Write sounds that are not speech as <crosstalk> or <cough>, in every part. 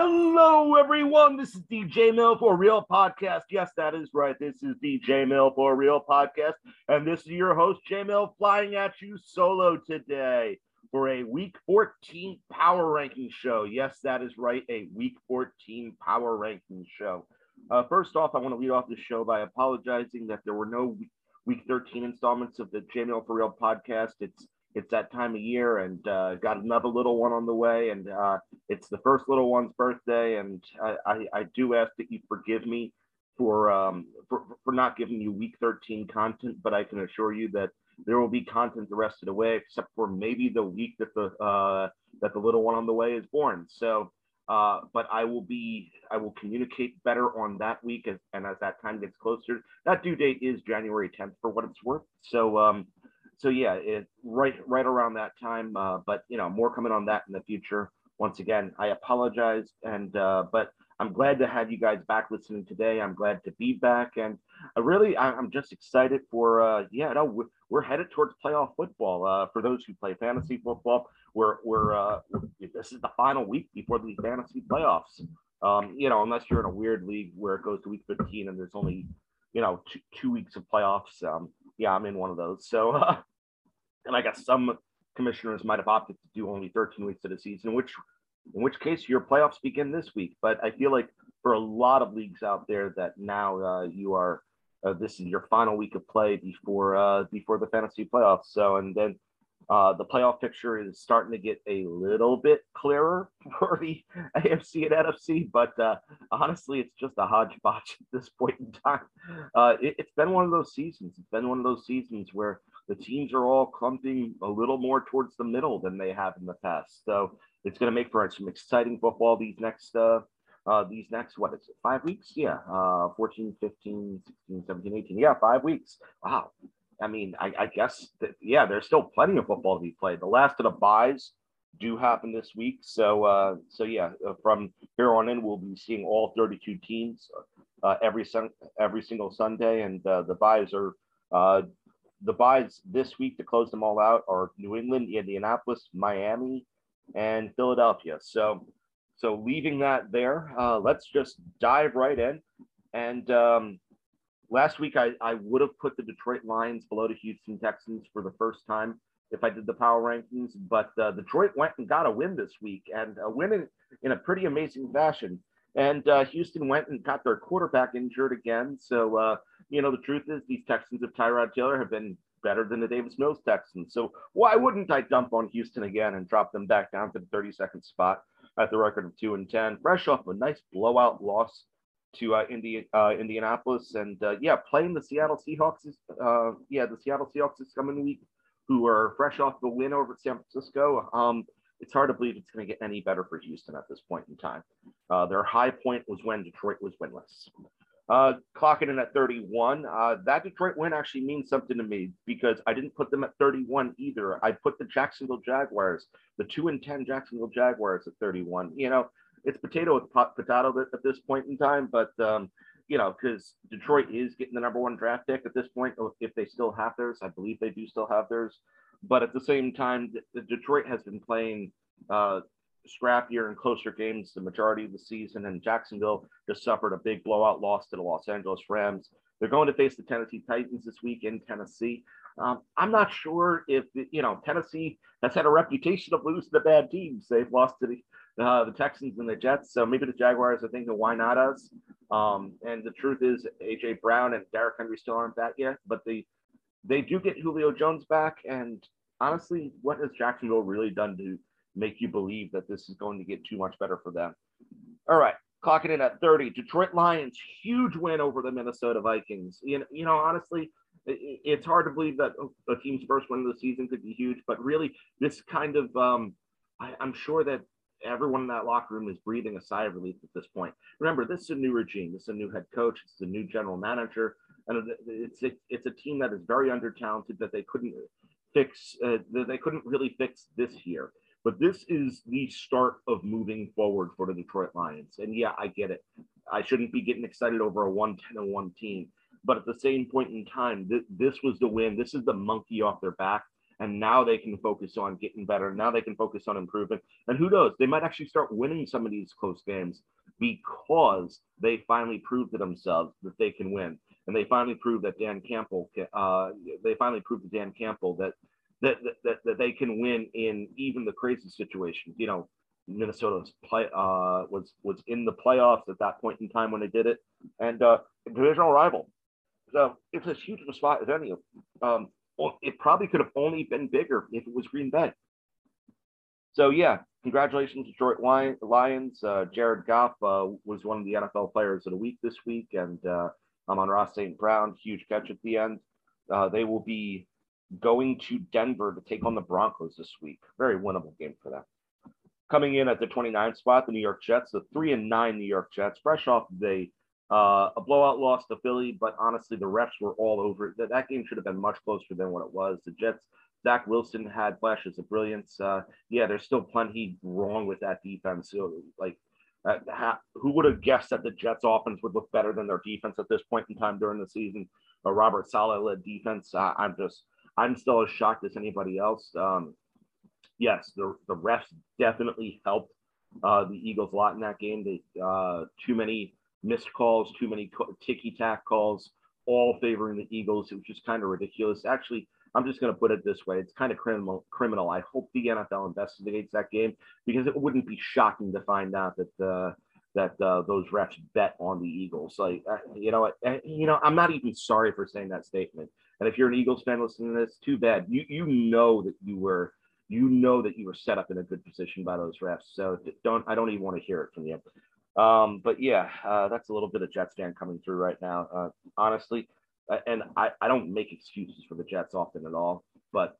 Hello, everyone. This is DJ Mill for Real Podcast. Yes, that is right. This is DJ Mill for Real Podcast. And this is your host, J Mill, flying at you solo today for a Week 14 Power Ranking show. Yes, that is right. A Week 14 Power Ranking show. Uh, first off, I want to lead off the show by apologizing that there were no Week 13 installments of the J Mill for Real podcast. It's it's that time of year and uh, got another little one on the way and uh, it's the first little one's birthday and I, I, I do ask that you forgive me for, um, for for not giving you week 13 content but i can assure you that there will be content the rest of the way except for maybe the week that the uh, that the little one on the way is born so uh, but I will be I will communicate better on that week as, and as that time gets closer. That due date is January 10th for what it's worth. So um, so yeah, it right right around that time. Uh, but you know, more coming on that in the future. Once again, I apologize, and uh, but I'm glad to have you guys back listening today. I'm glad to be back, and I really I'm just excited for uh, yeah, no, we're, we're headed towards playoff football. Uh, for those who play fantasy football, we're we're uh, this is the final week before the fantasy playoffs. Um, you know, unless you're in a weird league where it goes to week 15 and there's only you know two, two weeks of playoffs. Um, yeah, I'm in one of those. So, uh, <laughs> and I guess some commissioners might have opted to do only 13 weeks of the season, which in which case your playoffs begin this week. But I feel like for a lot of leagues out there that now uh, you are uh, this is your final week of play before uh, before the fantasy playoffs. So and then uh, the playoff picture is starting to get a little bit clearer the <laughs> AFC and NFC, but uh, honestly, it's just a hodgepodge at this point in time. Uh, it, has been one of those seasons. It's been one of those seasons where the teams are all clumping a little more towards the middle than they have in the past. So it's going to make for some exciting football these next. Uh, uh, these next, what is it, five weeks? Yeah, uh, 14, 15, 16, 17, 18. Yeah, five weeks. Wow. I mean, I, I guess that yeah, there's still plenty of football to be played. The last of the byes do happen this week, so uh, so yeah, uh, from here on in, we'll be seeing all 32 teams uh, every sun every single Sunday, and uh, the byes are uh, the byes this week to close them all out are New England, Indianapolis, Miami, and Philadelphia. So so leaving that there, uh, let's just dive right in and. Um, last week I, I would have put the Detroit Lions below the Houston Texans for the first time if I did the power rankings, but uh, Detroit went and got a win this week and a win in, in a pretty amazing fashion. And uh, Houston went and got their quarterback injured again. So, uh, you know, the truth is these Texans of Tyrod Taylor have been better than the Davis Mills Texans. So why wouldn't I dump on Houston again and drop them back down to the 32nd spot at the record of 2 and 10, fresh off a nice blowout loss to uh, Indi- uh, Indianapolis, and uh, yeah, playing the Seattle Seahawks is uh, yeah the Seattle Seahawks this coming week, who are fresh off the win over San Francisco. Um, it's hard to believe it's going to get any better for Houston at this point in time. Uh, their high point was when Detroit was winless. Uh, clocking in at 31. Uh, that Detroit win actually means something to me because I didn't put them at 31 either. I put the Jacksonville Jaguars, the two and 10 Jacksonville Jaguars at 31. You know, it's potato with potato at this point in time. But um, you know, because Detroit is getting the number one draft pick at this point, if they still have theirs, I believe they do still have theirs. But at the same time, Detroit has been playing uh, scrappier and closer games the majority of the season, and Jacksonville just suffered a big blowout loss to the Los Angeles Rams. They're going to face the Tennessee Titans this week in Tennessee. Um, I'm not sure if you know Tennessee has had a reputation of losing to bad teams. They've lost to the uh, the Texans and the Jets. So maybe the Jaguars are thinking, why not us? Um, and the truth is, AJ Brown and Derrick Henry still aren't back yet, but they they do get Julio Jones back. And honestly, what has Jacksonville really done to make you believe that this is going to get too much better for them? All right, clocking in at 30. Detroit Lions, huge win over the Minnesota Vikings. You know, you know honestly, it's hard to believe that a team's first win of the season could be huge, but really, this kind of um, I, am sure that everyone in that locker room is breathing a sigh of relief at this point. Remember, this is a new regime. This is a new head coach. It's a new general manager, and it's it, it's a team that is very under talented that they couldn't fix. Uh, that they couldn't really fix this year. But this is the start of moving forward for the Detroit Lions. And yeah, I get it. I shouldn't be getting excited over a 110 and 1 team. But at the same point in time, th- this was the win. This is the monkey off their back and now they can focus on getting better. Now they can focus on improvement. And who knows, they might actually start winning some of these close games because they finally proved to themselves that they can win. And they finally proved that Dan Campbell, uh, they finally proved to Dan Campbell that, that, that, that they can win in even the crazy situations. You know, Minnesota was play uh, was was in the playoffs at that point in time when they did it, and uh, divisional rival. So it's as huge of a spot as any. Of them. Um, it probably could have only been bigger if it was Green Bay. So yeah, congratulations, Detroit Lions. Uh, Jared Goff uh, was one of the NFL Players of the Week this week, and uh, Amon-Ra St. Brown, huge catch at the end. Uh, they will be going to Denver to take on the Broncos this week. Very winnable game for them. Coming in at the 29th spot, the New York Jets, the three and nine New York Jets, fresh off the uh, a blowout loss to Philly, but honestly, the refs were all over it. That, that game should have been much closer than what it was. The Jets, Zach Wilson had flashes of brilliance. Uh, yeah, there's still plenty wrong with that defense. So, like, uh, ha- who would have guessed that the Jets offense would look better than their defense at this point in time during the season? A Robert Saleh led defense. I'm just, I'm still as shocked as anybody else. Um, yes, the the refs definitely helped uh, the Eagles a lot in that game. They uh, too many missed calls, too many ticky tack calls, all favoring the Eagles. It was just kind of ridiculous. Actually, I'm just going to put it this way: it's kind of criminal. Criminal. I hope the NFL investigates that game because it wouldn't be shocking to find out that. Uh, that uh, those refs bet on the Eagles. Like, uh, you know, uh, you know, I'm not even sorry for saying that statement. And if you're an Eagles fan listening to this, too bad. You you know that you were you know that you were set up in a good position by those refs. So don't I don't even want to hear it from you. Um, but yeah, uh, that's a little bit of Jets fan coming through right now. Uh, honestly, uh, and I, I don't make excuses for the Jets often at all, but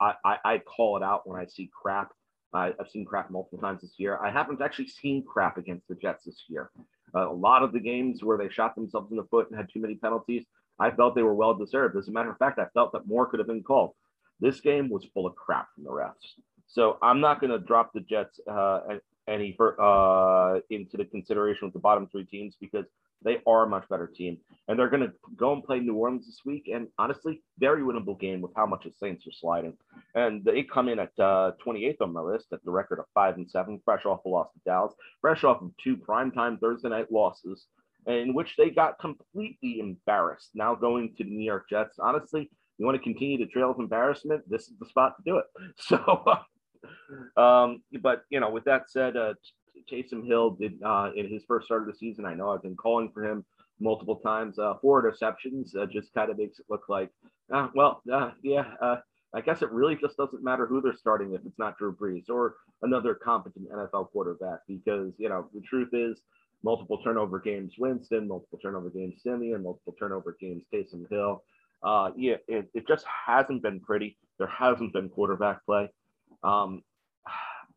I, I, I call it out when I see crap. I, have seen crap multiple times this year. I haven't actually seen crap against the Jets this year. Uh, a lot of the games where they shot themselves in the foot and had too many penalties, I felt they were well deserved. As a matter of fact, I felt that more could have been called. This game was full of crap from the refs. So I'm not going to drop the Jets uh, any uh, into the consideration with the bottom three teams because they are a much better team. And they're going to go and play New Orleans this week. And honestly, very winnable game with how much the Saints are sliding. And they come in at uh, 28th on my list at the record of five and seven, fresh off a loss to Dallas, fresh off of two primetime Thursday night losses in which they got completely embarrassed. Now going to the New York Jets, honestly, you want to continue the trail of embarrassment, this is the spot to do it. <laughs> So, um, but you know, with that said, uh, Taysom Hill did uh, in his first start of the season. I know I've been calling for him multiple times. Uh, four interceptions uh, just kind of makes it look like, uh, well, uh, yeah. Uh, I guess it really just doesn't matter who they're starting if it's not Drew Brees or another competent NFL quarterback because you know the truth is multiple turnover games Winston, multiple turnover games Siemian, multiple turnover games Taysom Hill uh, yeah, it, it just hasn't been pretty. There hasn't been quarterback play. Um,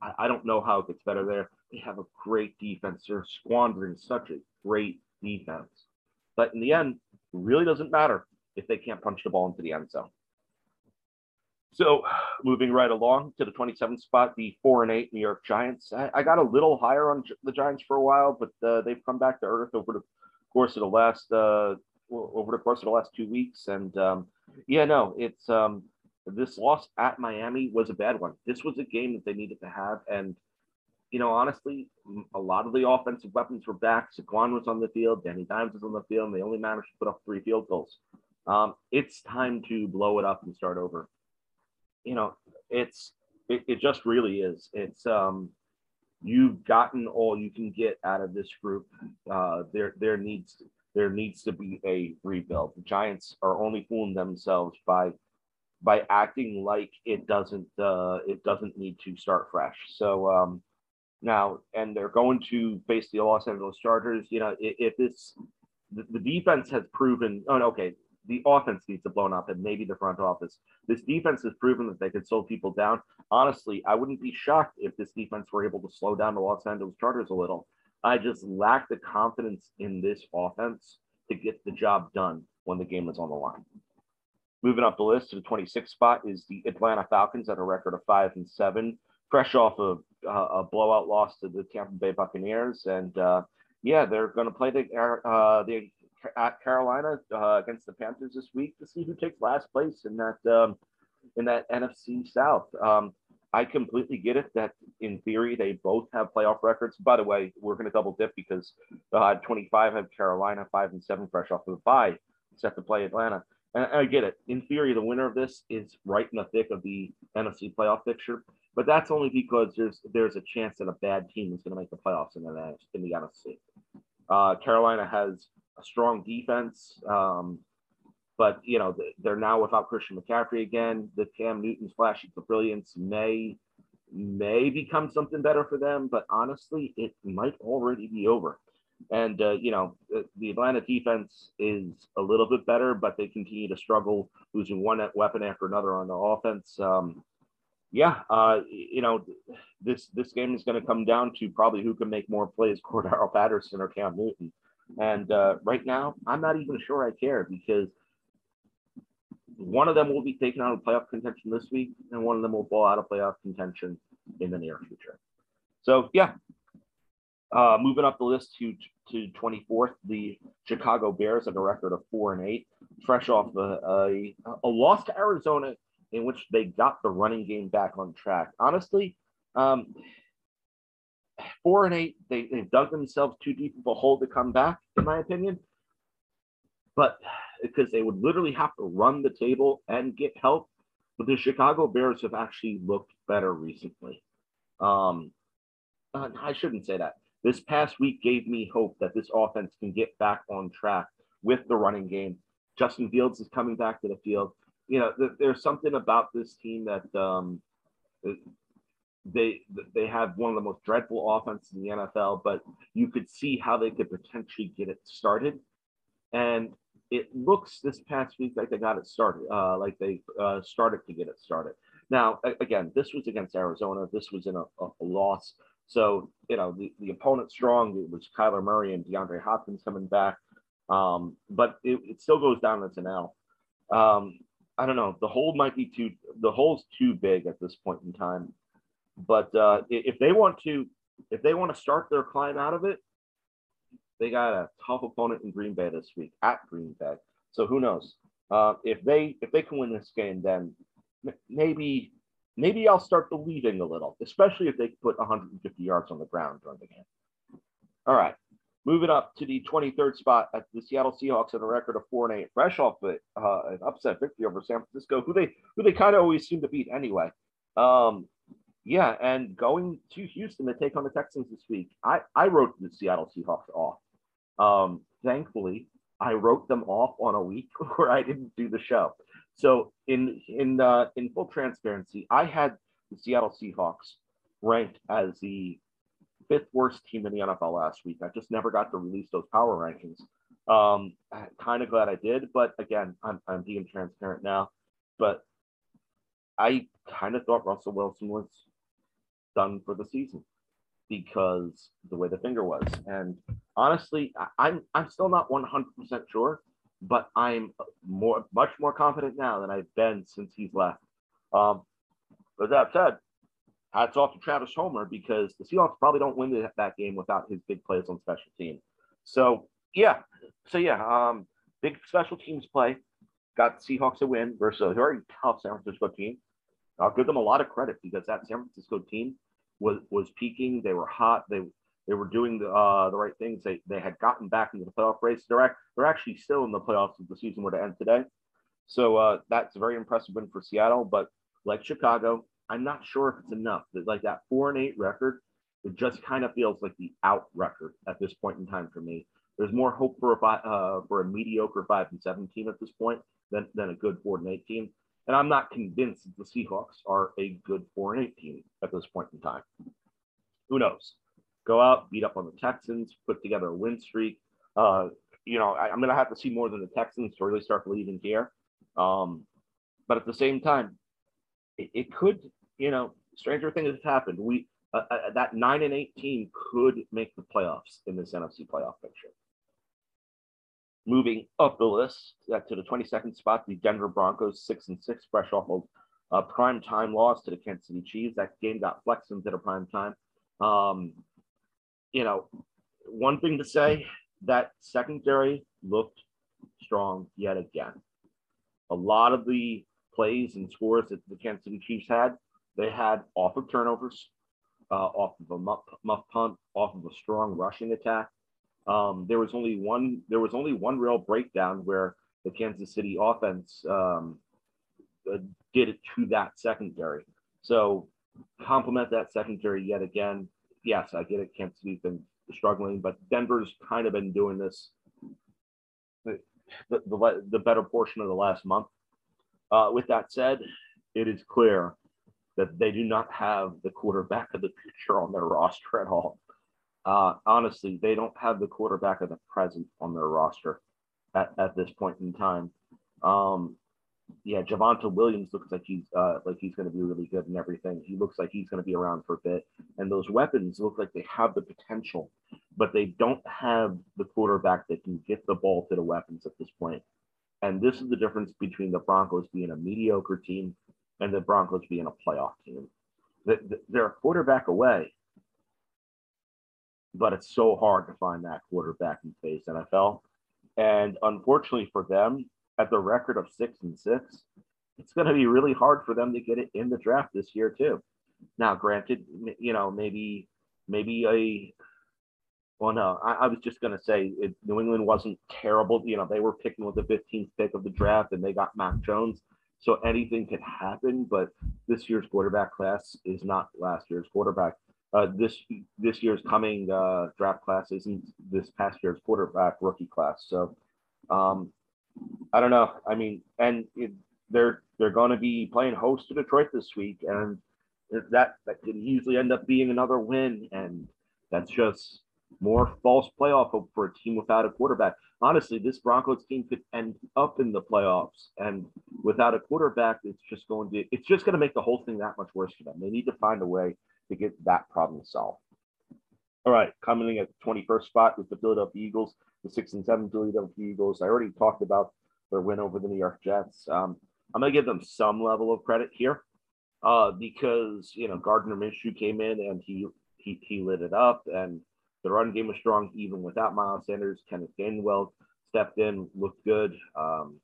I, I don't know how it gets better there. They have a great defense. They're squandering such a great defense. But in the end, really doesn't matter if they can't punch the ball into the end zone. So, moving right along to the 27th spot, the four and eight New York Giants. I, I got a little higher on the Giants for a while, but uh, they've come back to earth over the course of the last uh, over the course of the last two weeks. And um, yeah, no, it's um, this loss at Miami was a bad one. This was a game that they needed to have. And, you know, honestly, a lot of the offensive weapons were back. Saquon was on the field, Danny Dimes was on the field, and they only managed to put up three field goals. Um, it's time to blow it up and start over. You know, it's it, it just really is. It's um you've gotten all you can get out of this group. Uh, there there needs there needs to be a rebuild. The Giants are only fooling themselves by by acting like it doesn't uh, it doesn't need to start fresh. So um, now, and they're going to face the Los Angeles Chargers. You know, if, this the, the, defense has proven. Oh, okay. The offense needs to blown up, and maybe the front office. This defense has proven that they could slow people down. Honestly, I wouldn't be shocked if this defense were able to slow down the Los Angeles Chargers a little. I just lack the confidence in this offense to get the job done when the game is on the line. Moving up the list to the 26th spot is the Atlanta Falcons at a record of five and seven, fresh off of uh, a blowout loss to the Tampa Bay Buccaneers, and uh, yeah, they're going to play the uh, the at Carolina uh, against the Panthers this week to see who takes last place in that um, in that NFC South. Um, I completely get it that in theory they both have playoff records. By the way, we're going to double dip because uh, 25 have Carolina, five and seven fresh off of the bye, set to play Atlanta. And I get it. In theory, the winner of this is right in the thick of the NFC playoff picture, but that's only because there's there's a chance that a bad team is going to make the playoffs in the in the NFC. Uh, Carolina has a strong defense. Um, but you know they're now without Christian McCaffrey again. The Cam Newton's flashy brilliance may may become something better for them, but honestly, it might already be over. And uh, you know the Atlanta defense is a little bit better, but they continue to struggle, losing one weapon after another on the offense. Um, yeah, uh, you know this this game is going to come down to probably who can make more plays, <laughs> Cordarrelle Patterson or Cam Newton. And uh, right now, I'm not even sure I care because one of them will be taken out of playoff contention this week, and one of them will fall out of playoff contention in the near future. So yeah, uh, moving up the list to to 24th, the Chicago Bears have a record of four and eight, fresh off a, a, a loss to Arizona in which they got the running game back on track. Honestly, um, four and eight, they, they've dug themselves too deep of a hole to come back, in my opinion. But because they would literally have to run the table and get help. But the Chicago Bears have actually looked better recently. Um, uh, I shouldn't say that. This past week gave me hope that this offense can get back on track with the running game. Justin Fields is coming back to the field. You know, th- there's something about this team that um, they they have one of the most dreadful offenses in the NFL, but you could see how they could potentially get it started. And it looks this past week like they got it started, uh, like they uh, started to get it started. Now, again, this was against Arizona. This was in a, a, a loss. So, you know, the, the opponent strong. It was Kyler Murray and DeAndre Hopkins coming back. Um, but it, it, still goes down as an L. Um, I don't know. The hole might be too, the hole's too big at this point in time. But uh, if they want to, if they want to start their climb out of it, they got a tough opponent in Green Bay this week at Green Bay. So who knows? Uh, if they if they can win this game, then maybe maybe I'll start believing a little, especially if they put 150 yards on the ground during the game. All right, moving up to the 23rd spot at the Seattle Seahawks at a record of four and eight, fresh off uh, an upset victory over San Francisco, who they who they kind of always seem to beat anyway. Um, yeah, and going to Houston to take on the Texans this week. I, I wrote the Seattle Seahawks off. Um, thankfully, I wrote them off on a week <laughs> where I didn't do the show. So in in uh, in full transparency, I had the Seattle Seahawks ranked as the fifth worst team in the NFL last week. I just never got to release those power rankings. Um, kind of glad I did, but again, I'm I'm being transparent now. But I kind of thought Russell Wilson was done for the season because the way the finger was. And honestly, I'm I'm still not 100% sure, but I'm more much more confident now than I've been since he's left. Um, but that said, hats off to Travis Homer because the Seahawks probably don't win that game without his big plays on special team. So yeah, so yeah, um, big special teams play got the Seahawks a win versus a very tough San Francisco team. I'll give them a lot of credit because that San Francisco team was was peaking. They were hot. They they were doing the uh, the right things. They they had gotten back into the playoff race. They're act, they're actually still in the playoffs if the season were to end today. So uh, that's a very impressive win for Seattle. But like Chicago, I'm not sure if it's enough. Like that four and eight record, it just kind of feels like the out record at this point in time for me. There's more hope for a uh, for a mediocre five and seven team at this point than, than a good four and eight team. And I'm not convinced the Seahawks are a good four and eight team at this point in time. Who knows? Go out, beat up on the Texans, put together a win streak. Uh, you know, I, am going to have to see more than the Texans to really start believing here. Um, but at the same time, it, it, could, you know, stranger things have happened. We uh, uh, that nine and eight team could make the playoffs in this NFC playoff picture. Moving up the list uh, to the 22nd spot, the Denver Broncos, six and six, fresh off of a prime time loss to the Kansas City Chiefs. That game got flexed into the prime time. Um, you know, one thing to say that secondary looked strong yet again. A lot of the plays and scores that the Kansas City Chiefs had, they had off of turnovers, uh, off of a muff, muff punt, off of a strong rushing attack. Um, there was only one. There was only one real breakdown where the Kansas City offense um, uh, did it to that secondary. So compliment that secondary yet again. Yes, I get it. Kansas City's been struggling, but Denver's kind of been doing this the, the, the better portion of the last month. Uh, with that said, it is clear that they do not have the quarterback of the future on their roster at all. Uh, honestly, they don't have the quarterback of the present on their roster at, at this point in time. Um, yeah, Javonte Williams looks like he's uh, like he's going to be really good and everything. He looks like he's going to be around for a bit, and those weapons look like they have the potential, but they don't have the quarterback that can get the ball to the weapons at this point. And this is the difference between the Broncos being a mediocre team and the Broncos being a playoff team. They're a quarterback away, but it's so hard to find that quarterback in today's NFL. And unfortunately for them, at the record of six and six, it's going to be really hard for them to get it in the draft this year too. Now, granted, you know maybe maybe a well, no, I, I was just going to say it, New England wasn't terrible. You know, they were picking with the 15th pick of the draft, and they got Mac Jones. So anything could happen. But this year's quarterback class is not last year's quarterback. Uh, this this year's coming uh, draft class isn't this past year's quarterback rookie class. So um, I don't know. I mean, and it, they're they're going to be playing host to Detroit this week, and that that could easily end up being another win, and that's just more false playoff hope for a team without a quarterback. Honestly, this Broncos team could end up in the playoffs, and without a quarterback, it's just going to it's just going to make the whole thing that much worse for them. They need to find a way to get that problem solved. All right, coming in at the 21st spot with the Philadelphia Eagles, the six and seven Philadelphia Eagles. I already talked about their win over the New York Jets. Um, I'm going to give them some level of credit here uh, because you know Gardner Minshew came in and he he he lit it up, and the run game was strong even without Miles Sanders. Kenneth Gainwell stepped in, looked good. Um,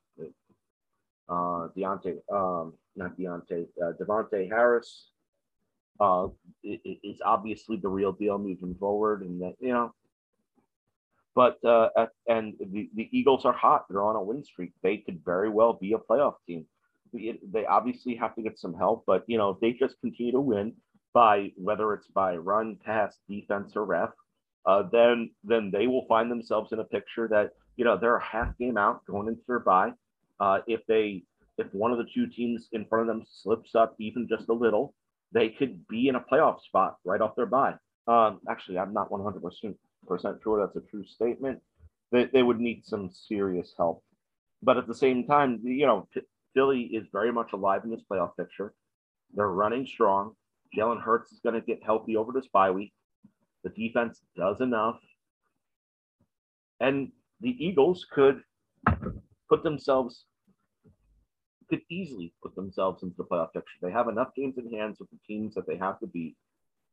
uh, Deontay, um, not Deontay, uh, Davontae Harris uh, is obviously the real deal moving forward, and that you know. But uh, and the, the Eagles are hot; they're on a win streak. They could very well be a playoff team. They obviously have to get some help, but you know if they just continue to win by whether it's by run, pass, defense, or ref, uh, then then they will find themselves in a picture that you know they're a half game out going into their bye. Uh, if they if one of the two teams in front of them slips up even just a little, they could be in a playoff spot right off their bye. Um, actually, I'm not 100% sure that's a true statement. They, they would need some serious help. But at the same time, you know, Philly is very much alive in this playoff picture. They're running strong. Jalen Hurts is going to get healthy over this bye week. The defense does enough. And the Eagles could put themselves could easily put themselves into the playoff picture. They have enough games in hands with the teams that they have to beat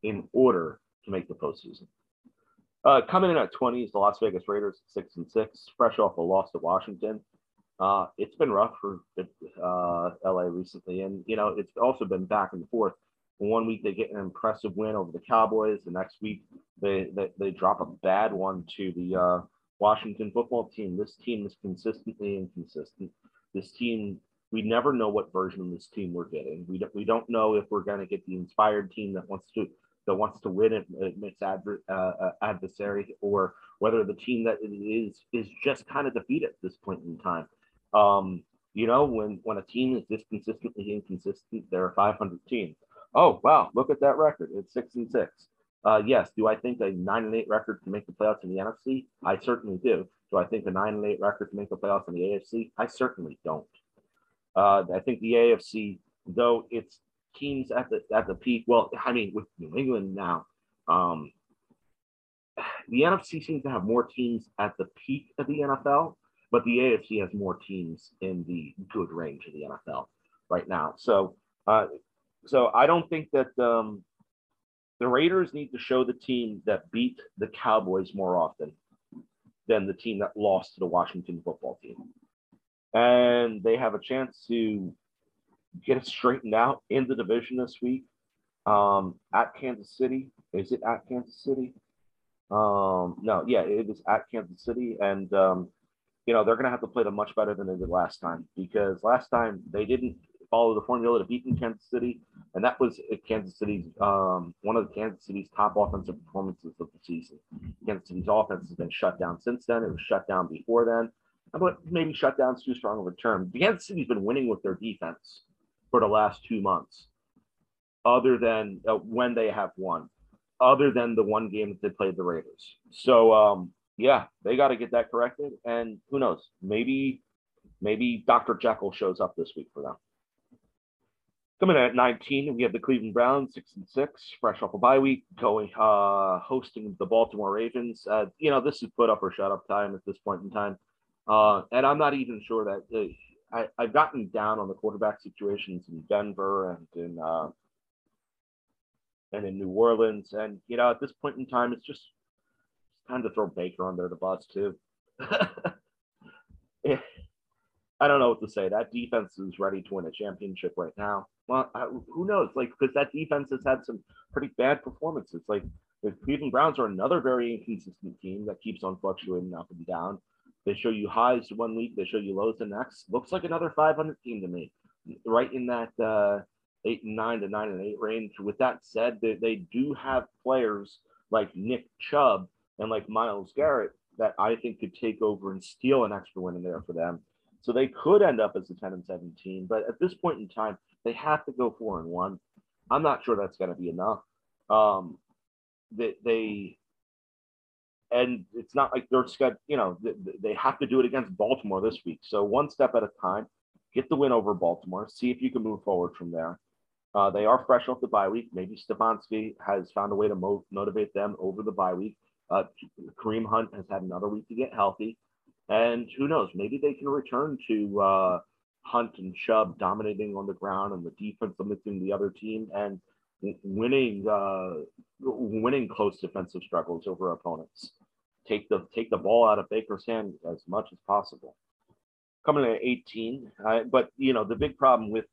in order to make the postseason. Uh, coming in at 20s, the Las Vegas Raiders, six and six, fresh off a loss to Washington. Uh, it's been rough for uh, LA recently, and you know it's also been back and forth. One week they get an impressive win over the Cowboys. The next week they they, they drop a bad one to the uh, Washington football team. This team is consistently inconsistent. This team we never know what version of this team we're getting. We don't, we don't know if we're going to get the inspired team that wants to that wants to win it its adver- uh, uh, adversary, or whether the team that is is just kind of defeated at this point in time. Um, you know, when when a team is this consistently inconsistent, they're a 500 team. Oh wow, look at that record! It's six and six. Uh, yes, do I think a nine and eight record can make the playoffs in the NFC? I certainly do. Do I think a nine and eight record can make the playoffs in the AFC? I certainly don't. Uh, I think the AFC, though it's teams at the at the peak. Well, I mean, with New England now, um, the NFC seems to have more teams at the peak of the NFL, but the AFC has more teams in the good range of the NFL right now. So, uh, so I don't think that um, the Raiders need to show the team that beat the Cowboys more often than the team that lost to the Washington football team and they have a chance to get it straightened out in the division this week um, at Kansas City. Is it at Kansas City? Um, no, yeah, it is at Kansas City, and um, you know they're going to have to play them much better than they did last time because last time they didn't follow the formula to beat in Kansas City, and that was Kansas City's um, one of the Kansas City's top offensive performances of the season. Kansas City's offense has been shut down since then. It was shut down before then, but maybe shut down's too strong of a term. Kansas City's been winning with their defense for the last two months, other than uh, when they have won other than the one game that they played the Raiders. So um, yeah, they got to get that corrected. And who knows? Maybe maybe Dr. Jekyll shows up this week for them. Coming in at 19, we have the Cleveland Browns, six and six, fresh off a bye week, going uh, hosting the Baltimore Ravens. Uh, you know, this is put up or shut up time at this point in time. Uh, and I'm not even sure that uh, I, I've gotten down on the quarterback situations in Denver and in uh, and in New Orleans. And, you know, at this point in time, it's just time to throw Baker under the bus, too. yeah. <laughs> I don't know what to say. That defense is ready to win a championship right now. Well, I, who knows? Like, because that defense has had some pretty bad performances. Like, the Cleveland Browns are another very inconsistent team that keeps on fluctuating up and down. They show you highs one week, they show you lows the next. Looks like another 500 team to me, right in that uh, eight and nine to nine and eight range. With that said, they, they do have players like Nick Chubb and like Myles Garrett that I think could take over and steal an extra win in there for them. So they could end up as a 10 and 17, but at this point in time, they have to go four and one. I'm not sure that's going to be enough. Um, they, they, and it's not like they're scheduled, you know, they, they have to do it against Baltimore this week. So one step at a time, get the win over Baltimore, see if you can move forward from there. Uh, they are fresh off the bye week. Maybe Stefanski has found a way to mo- motivate them over the bye week. Uh, Kareem Hunt has had another week to get healthy. And who knows, maybe they can return to uh, Hunt and Chubb dominating on the ground and the defense limiting the other team and winning uh, winning close defensive struggles over opponents. Take the take the ball out of Baker's hand as much as possible. Coming in at 18, uh, but you know the big problem with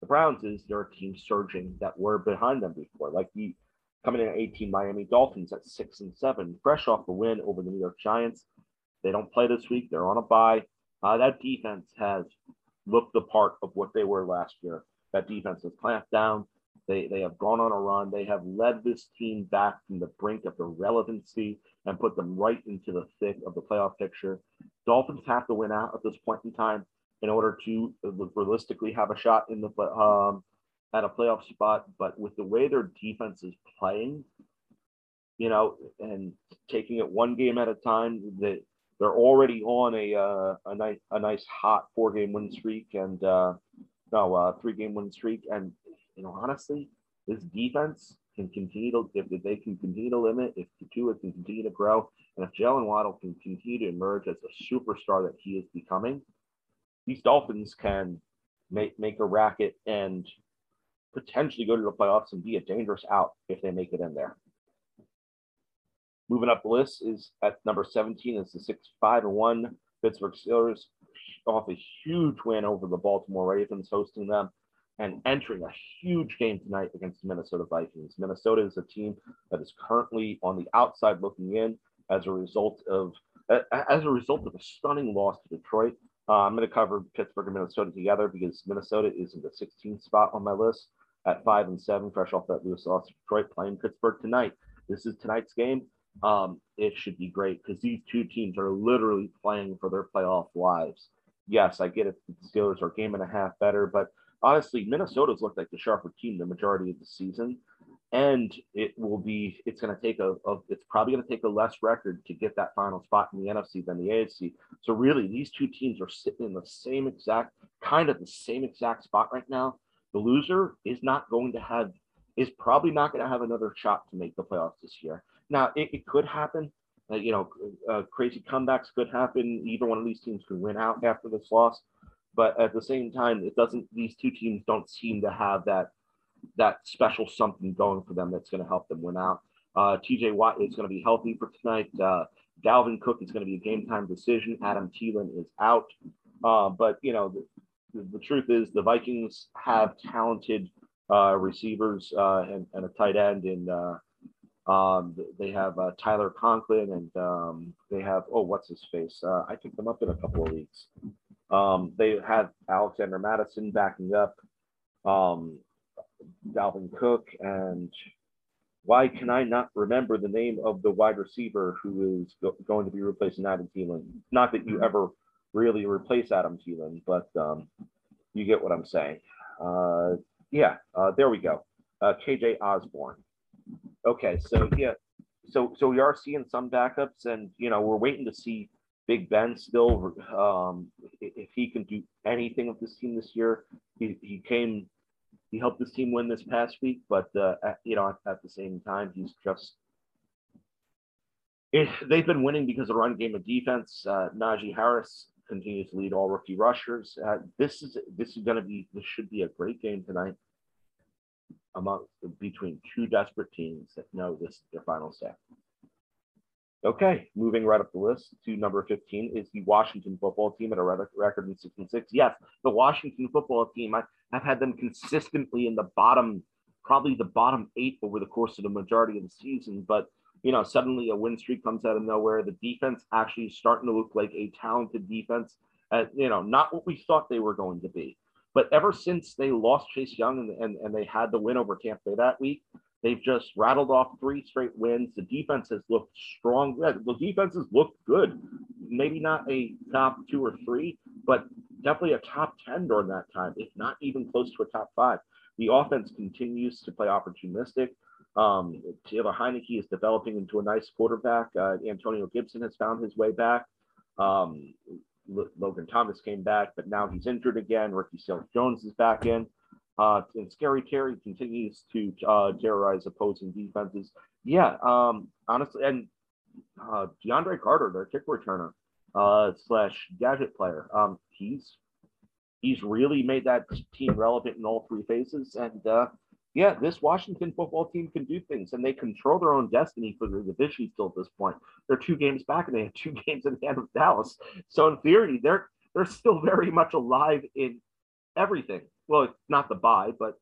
the Browns is they're a team surging that were behind them before. Like the coming in at 18 Miami Dolphins at six and seven, fresh off the win over the New York Giants. They don't play this week. They're on a bye. Uh, that defense has looked the part of what they were last year. That defense has clamped down. They, they have gone on a run. They have led this team back from the brink of irrelevancy and put them right into the thick of the playoff picture. Dolphins have to win out at this point in time in order to realistically have a shot in the um, at a playoff spot. But with the way their defense is playing, you know, and taking it one game at a time, that they're already on a uh, a nice a nice hot four game win streak and uh, no uh, three game win streak. And you know, honestly, this defense can continue to if they can continue to limit, if Tua can continue to grow, and if Jaylen Waddle can continue to emerge as a superstar that he is becoming these Dolphins can make make a racket and potentially go to the playoffs and be a dangerous out if they make it in there. Moving up the list is at number 17 is the six five and one Pittsburgh Steelers off a huge win over the Baltimore Ravens, hosting them and entering a huge game tonight against the Minnesota Vikings. Minnesota is a team that is currently on the outside looking in as a result of as a result of a stunning loss to Detroit uh, I'm going to cover Pittsburgh and Minnesota together because Minnesota is in the 16th spot on my list at five and seven, fresh off that Lewis loss to Detroit playing Pittsburgh tonight. This is tonight's game. Um, it should be great because these two teams are literally playing for their playoff lives. Yes, I get it. The Steelers are game and a half better, but honestly, Minnesota's looked like the sharper team the majority of the season and it will be it's going to take a, a it's probably going to take a less record to get that final spot in the NFC than the AFC. So really, these two teams are sitting in the same exact kind of the same exact spot right now. The loser is not going to have is probably not going to have another shot to make the playoffs this year. Now it, it could happen. Uh, you know, uh, crazy comebacks could happen. Either one of these teams could win out after this loss, but at the same time, it doesn't. These two teams don't seem to have that that special something going for them that's going to help them win out. Uh, TJ Watt is going to be healthy for tonight. Uh, Dalvin Cook is going to be a game time decision. Adam Thielen is out. Uh, but, you know, the truth is the Vikings have talented uh, receivers uh, and, and, a tight end in uh, um, they have uh, Tyler Conklin and um, they have oh what's his face? Uh, I picked them up in a couple of leagues. Um, they have Alexander Mattison backing up, um, Dalvin Cook, and why can I not remember the name of the wide receiver who is go- going to be replacing Adam Thielen? Not that you ever really replace Adam Thielen, but um, you get what I'm saying. Uh, yeah, uh, there we go. Uh, KJ Osborne. Okay, so yeah, so so we are seeing some backups, and you know we're waiting to see Big Ben still um, if he can do anything with this team this year. He, he came, he helped this team win this past week, but uh, at, you know at, at, the same time he's just. It, they've been winning because of run game of defense. Uh, Najee Harris continues to lead all rookie rushers. Uh, this is this is going to be this should be a great game tonight among between two desperate teams that know this is their final step. Okay, moving right up the list to number 15 is the Washington football team at a record in 6 and 6. Yes, the Washington football team, I, have had them consistently in the bottom, probably the bottom eight over the course of the majority of the season. But, you know, suddenly a win streak comes out of nowhere. The defense actually is starting to look like a talented defense, uh, you know, not what we thought they were going to be. But ever since they lost Chase Young and, and, and they had the win over Tampa Bay that week, they've just rattled off three straight wins. The defense has looked strong. The defense has looked good. Maybe not a top two or three, but definitely a top 10 during that time, if not even close to a top five. The offense continues to play opportunistic. Um, Taylor Heinicke is developing into a nice quarterback. Uh, Antonio Gibson has found his way back. Um, Logan Thomas came back, but now he's injured again. Ricky Seals Jones is back in. Uh, and Scary Terry continues to uh, terrorize opposing defenses. Yeah, um, honestly, and uh, DeAndre Carter, their kick returner uh, slash gadget player, um, he's he's really made that team relevant in all three phases. And uh, yeah, this Washington football team can do things, and they control their own destiny for the division still at this point. They're two games back, and they have two <laughs> games in hand of Dallas. So in theory, they're they're still very much alive in everything. Well, it's not the buy, but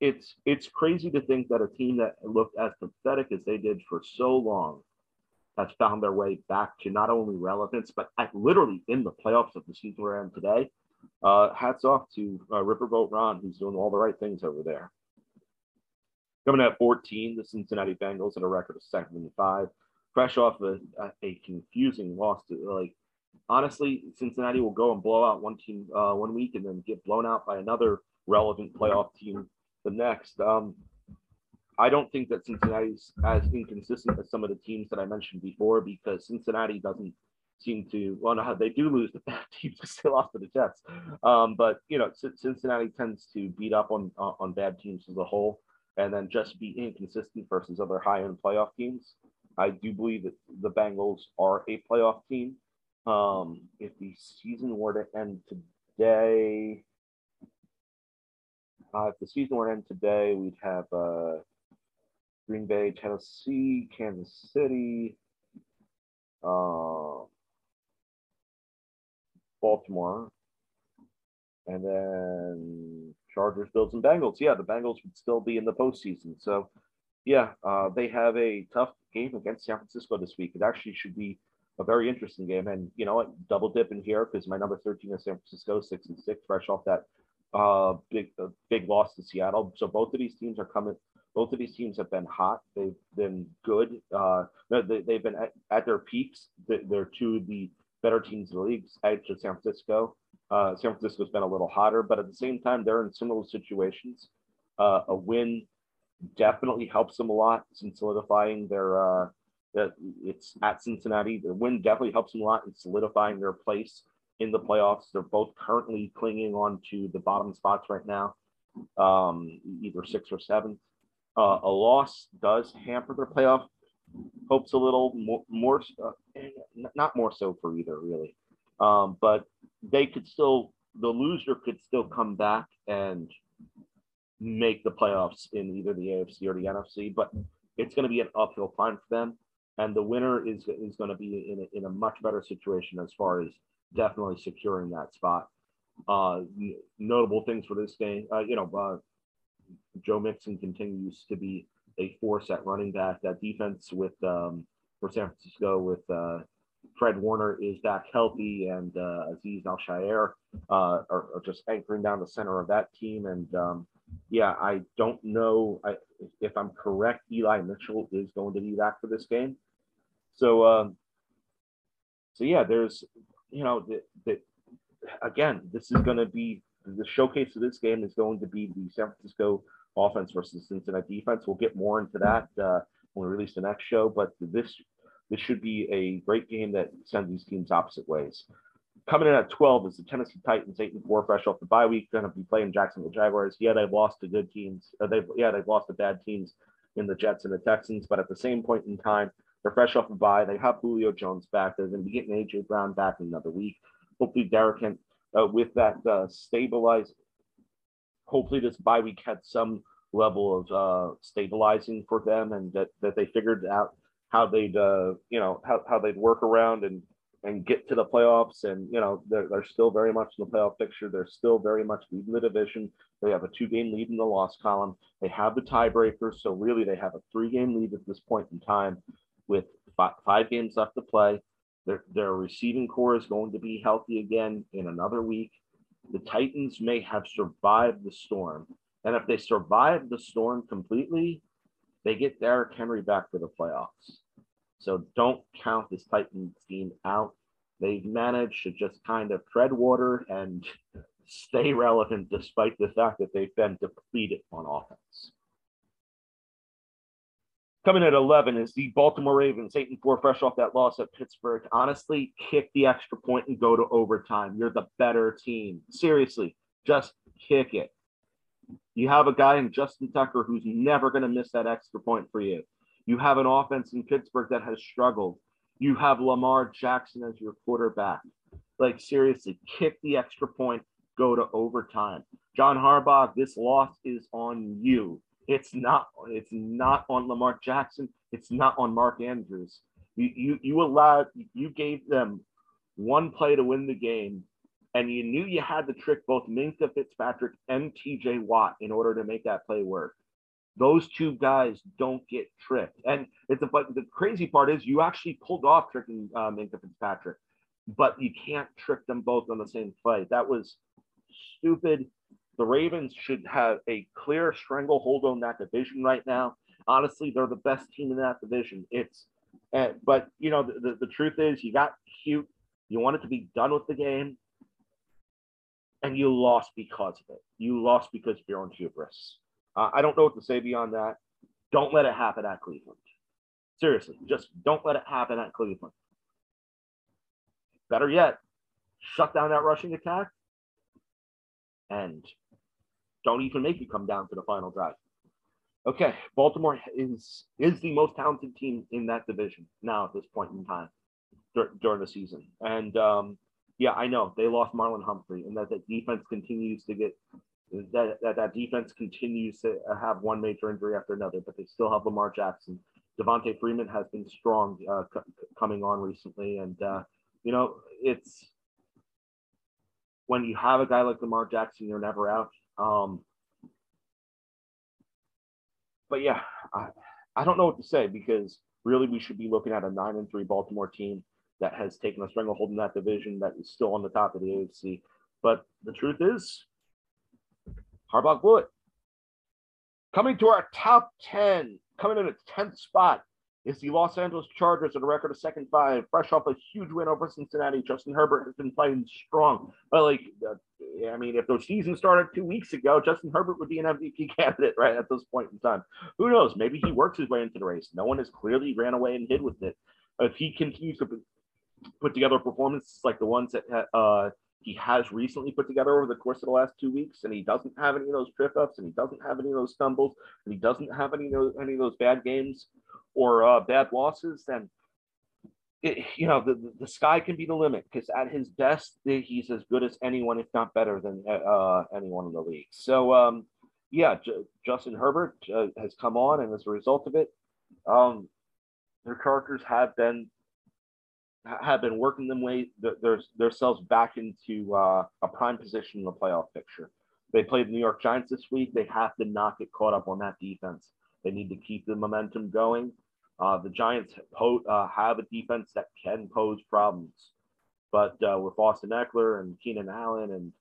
it's it's crazy to think that a team that looked as pathetic as they did for so long has found their way back to not only relevance, but literally in the playoffs of the season we're in today. Uh, hats off to uh, Riverboat Ron, who's doing all the right things over there. Coming at 14, the Cincinnati Bengals at a record of second and five, fresh off a, a confusing loss to like. Honestly, Cincinnati will go and blow out one team uh, one week and then get blown out by another relevant playoff team the next. Um, I don't think that Cincinnati's as inconsistent as some of the teams that I mentioned before because Cincinnati doesn't seem to well no they do lose the bad teams because they lost to the Jets um, but you know Cincinnati tends to beat up on on bad teams as a whole and then just be inconsistent versus other high end playoff teams. I do believe that the Bengals are a playoff team. Um, if the season were to end today, uh, if the season were to end today, we'd have uh, Green Bay, Tennessee, Kansas City, uh, Baltimore, and then Chargers, Bills, and Bengals. Yeah, the Bengals would still be in the postseason. So, yeah, uh, they have a tough game against San Francisco this week. It actually should be a very interesting game. And you know? Double dip in here because my number 13 is San Francisco, six and six, fresh off that uh, big uh, big loss to Seattle. So both of these teams are coming. Both of these teams have been hot. They've been good. Uh, they, they've been at, at their peaks. They're two of the better teams in the league, edge to San Francisco. Uh, San Francisco's been a little hotter, but at the same time, they're in similar situations. Uh, a win definitely helps them a lot in solidifying their. Uh, it's at Cincinnati. The win definitely helps them a lot in solidifying their place in the playoffs. They're both currently clinging on to the bottom spots right now, um, either six or seven. Uh, a loss does hamper their playoff hopes a little more, more uh, not more so for either really, um, but they could still the loser could still come back and make the playoffs in either the AFC or the NFC, but it's going to be an uphill climb for them. And the winner is is going to be in a, in a much better situation as far as definitely securing that spot. Uh, notable things for this game, uh, you know, uh, Joe Mixon continues to be a force at running back. That defense with um, for San Francisco with uh, Fred Warner is back healthy, and uh, Azeez Al-Shaair uh, are, are, just anchoring down the center of that team. And um, yeah, I don't know I, if I'm correct. Eli Mitchell is going to be back for this game. So, um, so yeah, there's, you know, the, the, again, this is going to be the showcase of this game is going to be the San Francisco offense versus the Cincinnati defense. We'll get more into that uh, when we release the next show, but this this should be a great game that sends these teams opposite ways. Coming in at 12 is the Tennessee Titans, 8 and 4, fresh off the bye week, going to be playing Jacksonville Jaguars. Yeah, they've lost to good teams. Uh, they've yeah, they've lost to bad teams in the Jets and the Texans, but at the same point in time, they're fresh off a bye. They have Julio Jones back. They're going to be getting AJ Brown back in another week. Hopefully, Derek can, uh, with that, uh, stabilize. Hopefully, this bye week had some level of uh, stabilizing for them, and that that they figured out how they'd uh, you know how, how they'd work around and and get to the playoffs. And you know they're, they're still very much in the playoff picture. They're still very much leading the division. They have a two game lead in the loss column. They have the tiebreaker, so really they have a three game lead at this point in time, with five, five games left to play. Their, their receiving core is going to be healthy again in another week. The Titans may have survived the storm. And if they survive the storm completely, they get Derrick Henry back for the playoffs. So don't count this Titans team out. They've managed to just kind of tread water and <laughs> stay relevant despite the fact that they've been depleted on offense. Coming at 11 is the Baltimore Ravens, 8 and 4, fresh off that loss at Pittsburgh. Honestly, kick the extra point and go to overtime. You're the better team. Seriously, just kick it. You have a guy in Justin Tucker who's never going to miss that extra point for you. You have an offense in Pittsburgh that has struggled. You have Lamar Jackson as your quarterback. Like, seriously, kick the extra point, go to overtime. John Harbaugh, this loss is on you. It's not. It's not on Lamar Jackson. It's not on Mark Andrews. You you you allowed. You gave them one play to win the game, and you knew you had to trick both Minkah Fitzpatrick and T.J. Watt in order to make that play work. Those two guys don't get tricked, and it's a, but the crazy part is you actually pulled off tricking uh, Minkah Fitzpatrick, but you can't trick them both on the same play. That was stupid the Ravens should have a clear stranglehold on that division right now. Honestly, they're the best team in that division. It's, uh, but you know, the, the, the truth is, you got cute. You wanted to be done with the game, and you lost because of it. You lost because of your own hubris. Uh, I don't know what to say beyond that. Don't let it happen at Cleveland. Seriously, just don't let it happen at Cleveland. Better yet, shut down that rushing attack and don't even make you come down to the final drive. Okay, Baltimore is is the most talented team in that division now at this point in time dur- during the season. And um, yeah, I know they lost Marlon Humphrey, and that the defense continues to get that, that that defense continues to have one major injury after another, but they still have Lamar Jackson. Devonta Freeman has been strong uh, c- coming on recently, and uh, you know it's when you have a guy like Lamar Jackson, you're never out. Um, but yeah, I, I don't know what to say because really we should be looking at a nine and three Baltimore team that has taken a stranglehold in that division that is still on the top of the AFC. But the truth is, Harbaugh blew it. Coming to our top 10, coming in at 10th spot is the Los Angeles Chargers at a record of second five, fresh off a huge win over Cincinnati. Justin Herbert has been playing strong. But like, uh, I mean, if the season started two weeks ago, Justin Herbert would be an MVP <laughs> candidate right at this point in time. Who knows? Maybe he works his way into the race. No one has clearly ran away and hid with it. If he continues to put together performances like the ones that uh, he has recently put together over the course of the last two weeks, and he doesn't have any of those trip ups, and he doesn't have any of those stumbles, and he doesn't have any of those, any of those bad games or uh, bad losses, then it, you know the, the sky can be the limit because at his best he's as good as anyone, if not better than uh, anyone in the league. So um, yeah, J- Justin Herbert uh, has come on, and as a result of it, um, their Chargers have been have been working them way their, themselves back into uh, a prime position in the playoff picture. They played the New York Giants this week. They have to not get caught up on that defense. They need to keep the momentum going. Uh, the Giants po- uh, have a defense that can pose problems, but uh, with Austin Ekeler and Keenan Allen and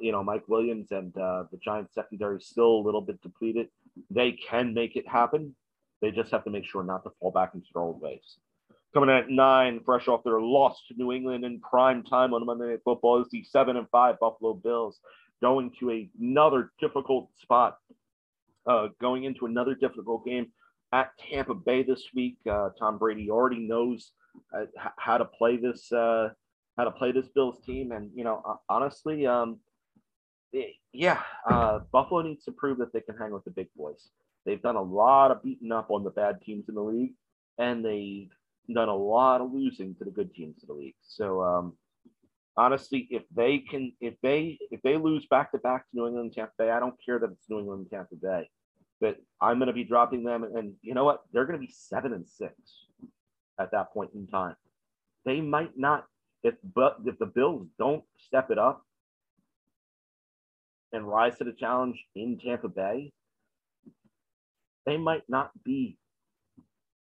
you know Mike Williams and uh, the Giants secondary still a little bit depleted, they can make it happen. They just have to make sure not to fall back into their old ways. Coming at nine, fresh off their loss to New England in prime time on Monday Night Football, is the seven and five Buffalo Bills going to another difficult spot, uh, going into another difficult game at Tampa Bay this week. Uh, Tom Brady already knows uh, how to play this uh, how to play this Bills team, and you know honestly, um, yeah, uh, Buffalo needs to prove that they can hang with the big boys. They've done a lot of beating up on the bad teams in the league, and they've done a lot of losing to the good teams in the league. So um, honestly, if they can, if they if they lose back to back to New England and Tampa Bay, I don't care that it's New England and Tampa Bay, but I'm going to be dropping them. And you know what? They're going to be seven and six at that point in time. They might not if but if the Bills don't step it up and rise to the challenge in Tampa Bay, they might not be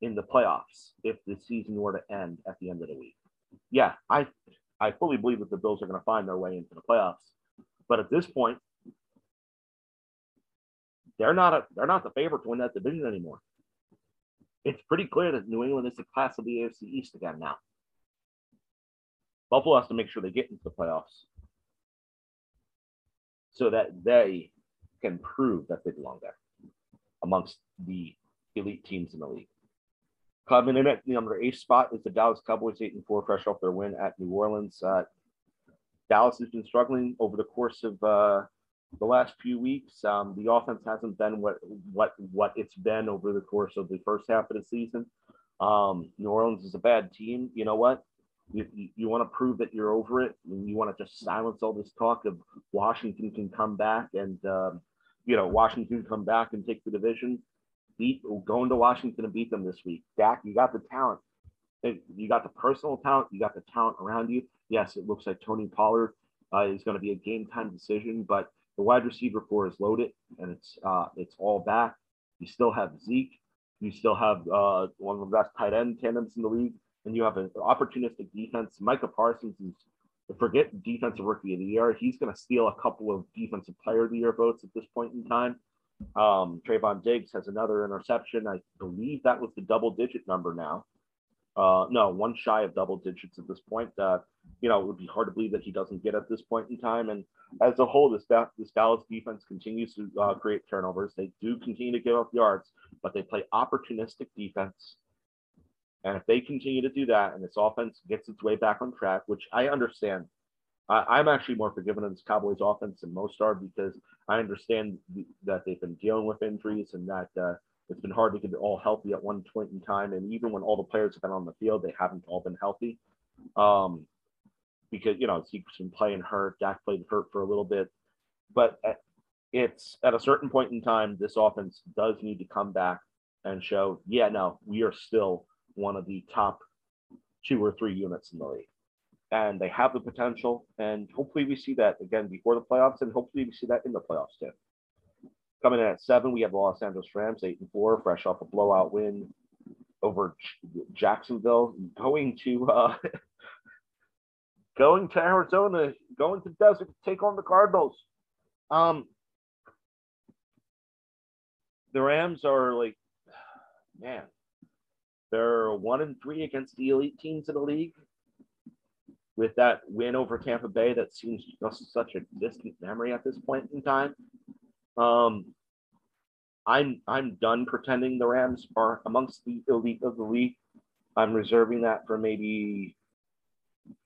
in the playoffs if the season were to end at the end of the week. Yeah, I I fully believe that the Bills are going to find their way into the playoffs. But at this point, they're not a they're not the favorite to win that division anymore. It's pretty clear that New England is the class of the AFC East again now. Buffalo has to make sure they get into the playoffs so that they can prove that they belong there amongst the elite teams in the league. Coming in at the number eight spot is the Dallas Cowboys, eight and four, fresh off their win at New Orleans. Uh, Dallas has been struggling over the course of uh, the last few weeks. Um, the offense hasn't been what what what it's been over the course of the first half of the season. Um, New Orleans is a bad team. You know what? You, you, you want to prove that you're over it, and you want to just silence all this talk of Washington can come back and um, you know Washington can come back and take the division beat going to Washington and beat them this week. Dak, you got the talent. You got the personal talent. You got the talent around you. Yes, it looks like Tony Pollard uh, is going to be a game time decision, but the wide receiver core is loaded and it's uh, it's all back. You still have Zeke. You still have uh, one of the best tight end tandems in the league, and you have an opportunistic defense. Micah Parsons is forget defensive rookie of the year. He's going to steal a couple of defensive player of the year votes at this point in time. Um, Trevon Diggs has another interception. I believe that was the double digit number now. Uh, no, one shy of double digits at this point. Uh, you know, it would be hard to believe that he doesn't get at this point in time. And as a whole, this, this Dallas defense continues to uh, create turnovers. They do continue to give up yards, but they play opportunistic defense. And if they continue to do that and this offense gets its way back on track, which I understand I, am actually more forgiving of this Cowboys offense than most are because I understand that they've been dealing with injuries and that uh, it's been hard to get all healthy at one point in time. And even when all the players have been on the field, they haven't all been healthy. Um, because, you know, Zeke's been playing hurt, Dak played hurt for a little bit. But it's at a certain point in time, this offense does need to come back and show, yeah, no, we are still one of the top two or three units in the league and they have the potential. And hopefully, we see that again before the playoffs, and hopefully, we see that in the playoffs too. Coming in at seven, we have the Los Angeles Rams, eight and four, fresh off a blowout win over Jacksonville, going to uh, <laughs> going to Arizona, going to desert to take on the Cardinals. Um, the Rams are like, <sighs> man, they're one and three against the elite teams in the league with that win over Tampa Bay that seems just such a distant memory at this point in time. Um, I'm I'm done pretending the Rams are amongst the elite of the league. I'm reserving that for maybe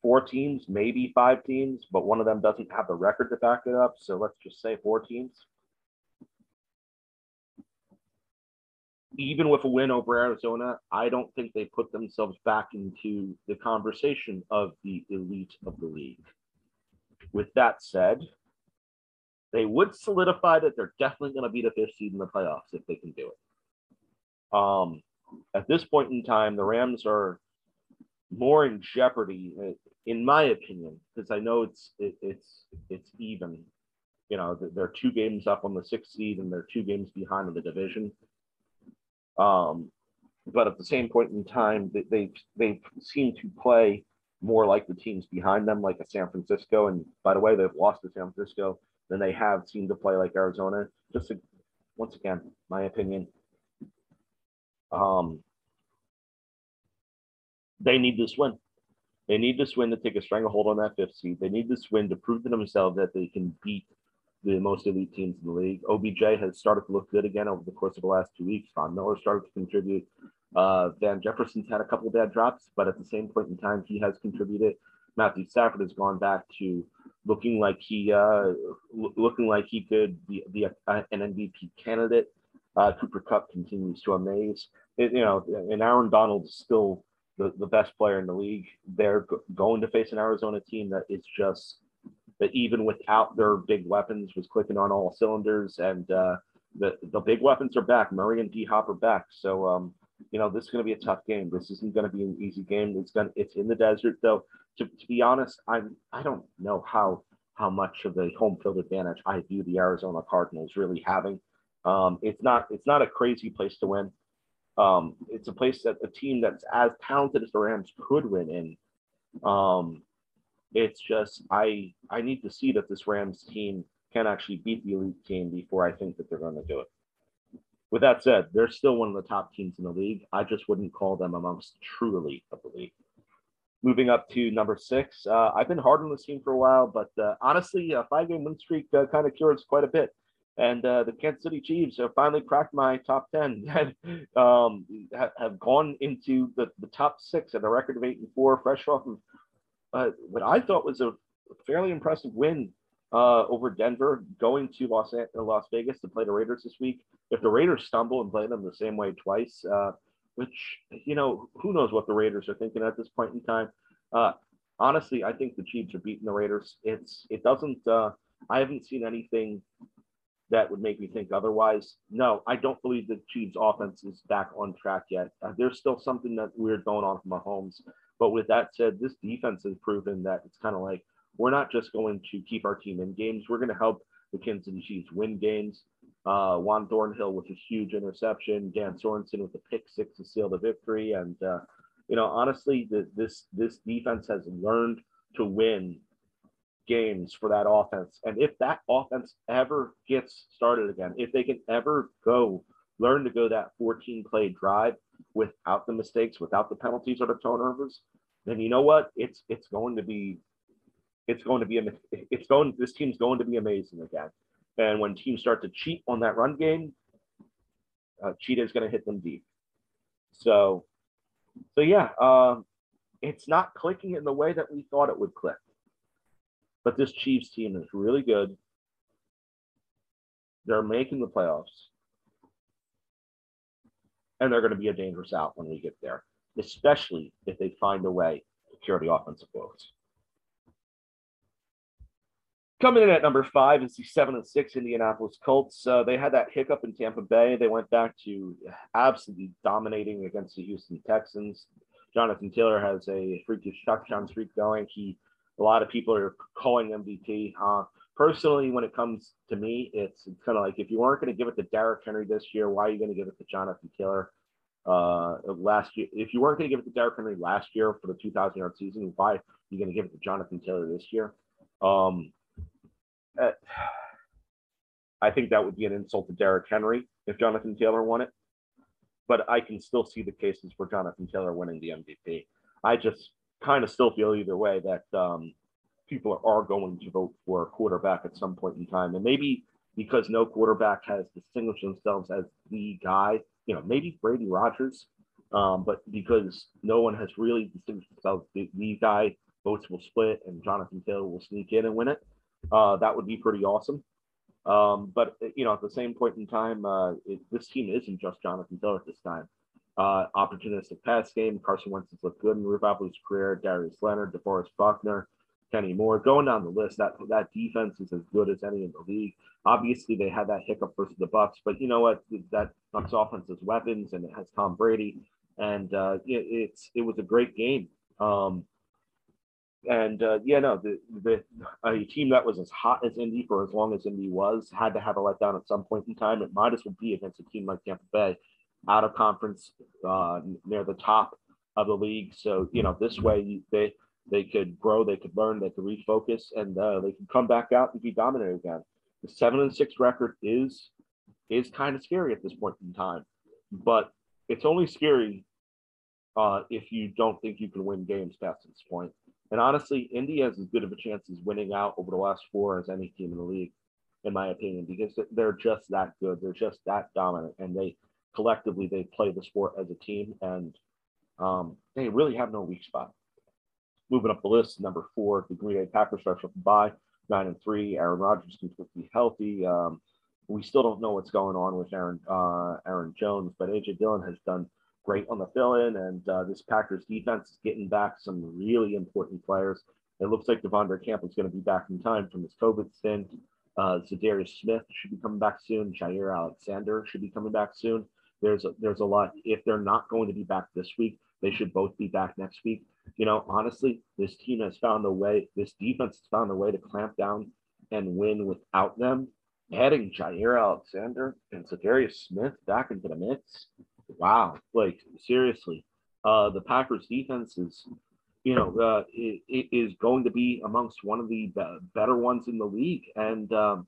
four teams, maybe five teams, but one of them doesn't have the record to back it up. So let's just say four teams. Even with a win over Arizona, I don't think they put themselves back into the conversation of the elite of the league. With that said, they would solidify that they're definitely going to be the fifth seed in the playoffs if they can do it. Um, at this point in time, the Rams are more in jeopardy, uh, in my opinion, because I know it's it, it's it's even. You know, they're two games up on the sixth seed, and they're two games behind in the division. Um, but at the same point in time, they they, they seem to play more like the teams behind them, like a San Francisco. And by the way, they've lost to San Francisco than they have seemed to play like Arizona. Just once again, my opinion. Um, they need this win. They need this win to take a stranglehold on that fifth seed. They need this win to prove to themselves that they can beat the most elite teams in the league. OBJ has started to look good again over the course of the last two weeks. Von Miller started to contribute. Uh, Van Jefferson's had a couple of bad drops, but at the same point in time, he has contributed. Matthew Stafford has gone back to looking like he uh, looking like he could be, be a, an MVP candidate. Uh, Cooper Kupp continues to amaze. It, you know, and Aaron Donald is still the, the best player in the league. They're g- going to face an Arizona team that is just that even without their big weapons was clicking on all cylinders, and uh, the the big weapons are back. Murray and D Hop are back. So um, you know this is going to be a tough game. This isn't going to be an easy game. It's going it's in the desert though. To, to be honest, I'm I don't know how how much of the home field advantage I view the Arizona Cardinals really having. Um, it's not it's not a crazy place to win. Um, it's a place that a team that's as talented as the Rams could win in. Um, it's just I I need to see that this Rams team can actually beat the elite team before I think that they're going to do it. With that said, they're still one of the top teams in the league. I just wouldn't call them amongst true elite of the league. Moving up to number six, uh, I've been hard on this team for a while, but uh, honestly, a five-game win streak uh, kind of cures quite a bit. And uh, the Kansas City Chiefs have finally cracked my top ten <laughs> um, have gone into the, the top six at a record of eight and four, fresh off of uh, what I thought was a fairly impressive win uh, over Denver, going to Los Las Vegas to play the Raiders this week. If the Raiders stumble and play them the same way twice, uh, which you know, who knows what the Raiders are thinking at this point in time. Uh, honestly, I think the Chiefs are beating the Raiders. It's it doesn't. Uh, I haven't seen anything that would make me think otherwise. No, I don't believe the Chiefs' offense is back on track yet. Uh, there's still something that weird going on from Mahomes. But with that said, this defense has proven that it's kind of like we're not just going to keep our team in games. We're going to help the Kansas City Chiefs win games. Uh, Juan Thornhill with a huge interception, Dan Sorensen with a pick six to seal the victory, and uh, you know honestly, the, this this defense has learned to win games for that offense. And if that offense ever gets started again, if they can ever go learn to go that 14 play drive without the mistakes, without the penalties or the turnovers, then you know what? It's it's going to be it's going to be a it's going this team's going to be amazing again. And when teams start to cheat on that run game, uh, Cheetah is going to hit them deep. So, so yeah, um, it's not clicking in the way that we thought it would click. But this Chiefs team is really good. They're making the playoffs. And they're going to be a dangerous out when we get there, especially if they find a way to cure the offensive woes. Coming in at number five is the seven and six Indianapolis Colts. Uh, they had that hiccup in Tampa Bay. They went back to absolutely dominating against the Houston Texans. Jonathan Taylor has a freakish touchdown streak going. He, a lot of people are calling MVP. Uh, personally, when it comes to me, it's, kind of like if you weren't going to give it to Derrick Henry this year, why are you going to give it to Jonathan Taylor? Uh, last year, if you weren't going to give it to Derrick Henry last year for the 2,000 yard season, why are you going to give it to Jonathan Taylor this year? Um, uh, <sighs> I think that would be an insult to Derrick Henry if Jonathan Taylor won it. But I can still see the cases for Jonathan Taylor winning the MVP. I just kind of still feel either way that um, people are going to vote for a quarterback at some point in time. And maybe because no quarterback has distinguished themselves as the guy, you know, maybe Brady Rodgers, um, but because no one has really distinguished themselves, the, the guy votes will split and Jonathan Taylor will sneak in and win it uh, that would be pretty awesome. Um, but you know, at the same point in time, uh, it, this team isn't just Jonathan Taylor at this time. Uh, opportunistic pass game. Carson Wentz has looked good in Rubabu's career. Darius Leonard, DeForest Buckner, Kenny Moore, going down the list. That that defense is as good as any in the league. Obviously, they had that hiccup versus the Bucs, but you know what? That Bucs offense has weapons, and it has Tom Brady, and uh, it, it's it was a great game Um, and uh, yeah, no, the, the a team that was as hot as Indy for as long as Indy was had to have a letdown at some point in time. It might as well be against a team like Tampa Bay, out of conference, uh, near the top of the league. So you know, this way they they could grow, they could learn, they could refocus, and uh, they could come back out and be dominant again. The seven and six record is is kind of scary at this point in time, but it's only scary uh, if you don't think you can win games past this point. And honestly, Indy has as good of a chance as winning out over the last four as any team in the league, in my opinion, because they're just that good. They're just that dominant, and they collectively they play the sport as a team, and um, they really have no weak spot. Moving up the list, number four, the Green Bay Packers the bye, nine and three. Aaron Rodgers be healthy. Um, we still don't know what's going on with Aaron uh, Aaron Jones, but AJ Dillon has done great on the fill-in, and uh, this Packers defense is getting back some really important players. It looks like De'Vondre Campbell is going to be back in time from his COVID stint. Uh, Za'Darius Smith should be coming back soon. Jaire Alexander should be coming back soon. There's a, there's a lot. If they're not going to be back this week, they should both be back next week. You know, honestly, this team has found a way. This defense has found a way to clamp down and win without them. Adding Jaire Alexander and Za'Darius Smith back into the mix wow, like seriously, uh, the Packers defense is, you know, uh, it, it is going to be amongst one of the be- better ones in the league, and um,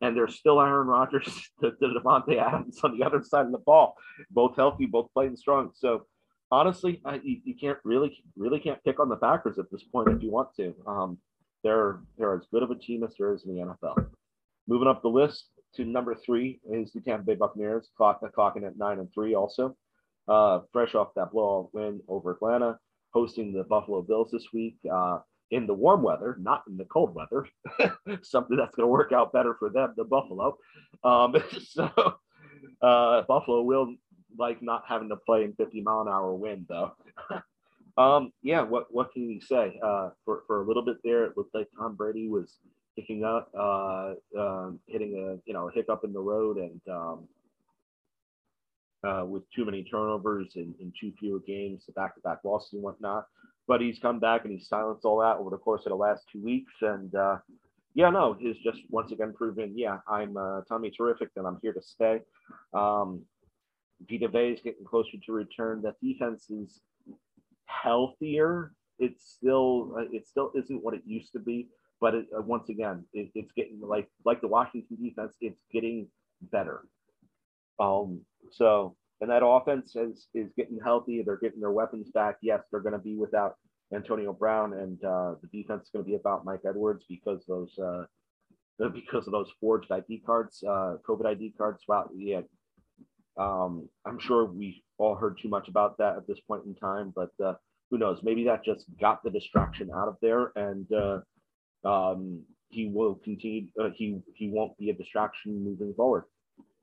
and there's still Aaron Rodgers <laughs> to, to Davante Adams on the other side of the ball, both healthy, both playing strong. So honestly, I, you, you, can't really really can't pick on the Packers at this point if you want to. Um, they're they're as good of a team as there is in the NFL. Moving up the list, to number three is the Tampa Bay Buccaneers, clock, clocking at nine and three also. Uh, fresh off that blowout win over Atlanta, hosting the Buffalo Bills this week uh, in the warm weather, not in the cold weather. <laughs> Something that's going to work out better for them than Buffalo. Um, <laughs> so uh, Buffalo will like not having to play in 50 mile an hour wind though. <laughs> um, yeah, what what can you say? Uh, for for a little bit there, it looked like Tom Brady was picking up, uh, uh, hitting a you know a hiccup in the road, and um, uh, with too many turnovers and, and too few games, the back-to-back losses and whatnot. But he's come back and he's silenced all that over the course of the last two weeks, and uh, yeah, no, he's just once again proven, yeah, I'm uh, Tommy terrific, and I'm here to stay. Um, Vita is getting closer to return. That defense is healthier. It's still uh, it still isn't what it used to be, but it, uh, once again, it, it's getting like like the Washington defense, it's getting better. Um, so and that offense is is getting healthy. They're getting their weapons back. Yes, they're going to be without Antonio Brown, and uh, the defense is going to be about Mike Edwards because those uh, because of those forged ID cards, uh, COVID ID cards. Wow, yeah. Um, I'm sure we all heard too much about that at this point in time, but uh, who knows? Maybe that just got the distraction out of there, and uh, um, he will continue. Uh, he he won't be a distraction moving forward.